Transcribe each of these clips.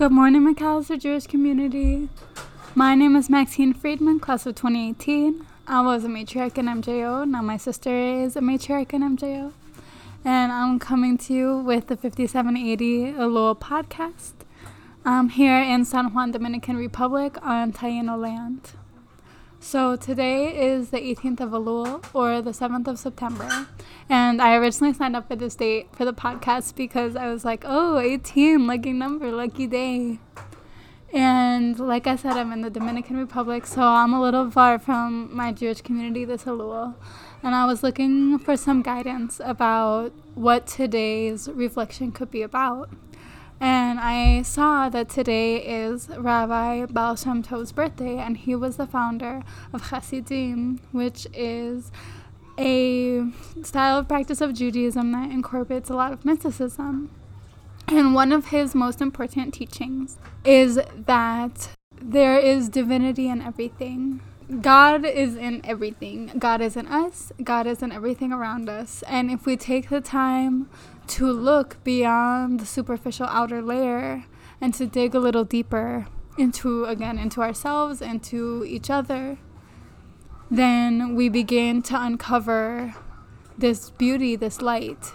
Good morning, Macalester Jewish community. My name is Maxine Friedman, class of 2018. I was a matriarch in MJO. Now my sister is a matriarch in MJO. And I'm coming to you with the 5780 Elul podcast. I'm here in San Juan, Dominican Republic on Taino land. So today is the 18th of Elul, or the 7th of September. And I originally signed up for this date for the podcast because I was like, oh, 18, lucky number, lucky day. And like I said, I'm in the Dominican Republic, so I'm a little far from my Jewish community this Elul. And I was looking for some guidance about what today's reflection could be about. And I saw that today is Rabbi Baal Shem Tov's birthday, and he was the founder of Hasidim, which is a style of practice of Judaism that incorporates a lot of mysticism. And one of his most important teachings is that there is divinity in everything. God is in everything. God is in us. God is in everything around us. And if we take the time to look beyond the superficial outer layer and to dig a little deeper into, again, into ourselves, into each other, then we begin to uncover this beauty, this light.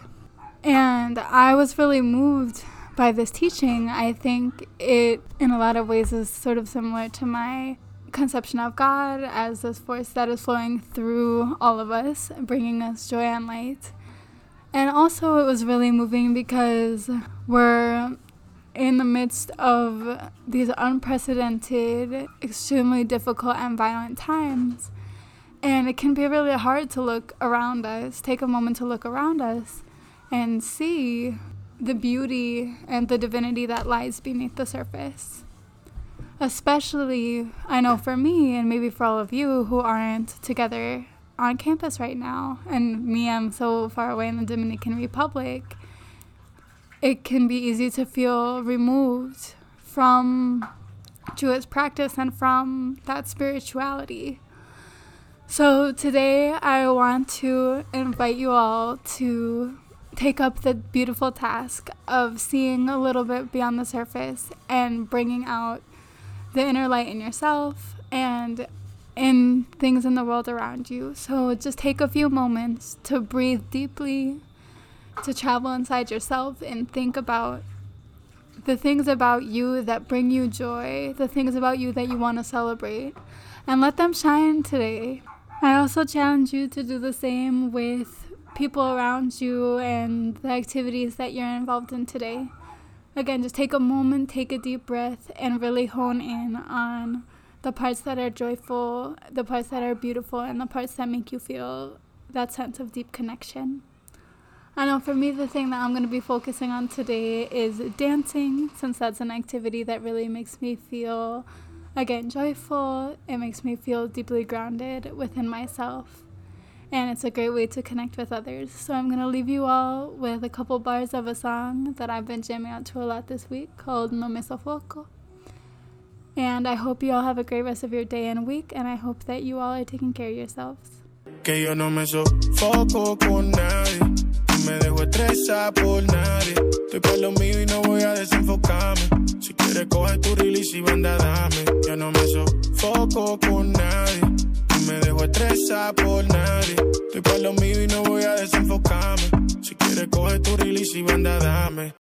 And I was really moved by this teaching. I think it, in a lot of ways, is sort of similar to my conception of God as this force that is flowing through all of us, bringing us joy and light. And also, it was really moving because we're in the midst of these unprecedented, extremely difficult, and violent times. And it can be really hard to look around us, take a moment to look around us, and see the beauty and the divinity that lies beneath the surface. Especially, I know for me, and maybe for all of you who aren't together on campus right now, and me, I'm so far away in the Dominican Republic, it can be easy to feel removed from Jewish practice and from that spirituality. So today I want to invite you all to take up the beautiful task of seeing a little bit beyond the surface and bringing out the inner light in yourself and in things in the world around you. So just take a few moments to breathe deeply, to travel inside yourself and think about the things about you that bring you joy, the things about you that you want to celebrate, and let them shine today. I also challenge you to do the same with people around you and the activities that you're involved in today. Again, just take a moment, take a deep breath, and really hone in on the parts that are joyful, the parts that are beautiful, and the parts that make you feel that sense of deep connection. I know for me, the thing that I'm going to be focusing on today is dancing, since that's an activity that really makes me feel, again, joyful. It makes me feel deeply grounded within myself. And it's a great way to connect with others. So I'm going to leave you all with a couple bars of a song that I've been jamming out to a lot this week called No Me Sofoco. And I hope you all have a great rest of your day and week, and I hope that you all are taking care of yourselves. Que yo no me sofoco con nadie, no me dejo estresar por nadie. Estoy por lo mío y no voy a desenfocarme. Si quieres coge tu release y banda dame. Yo no me sofoco con nadie, no me dejo estresar pasa por nadie. Estoy para lo mío y no voy a desenfocarme. Si quieres, coge tu release y banda, dame.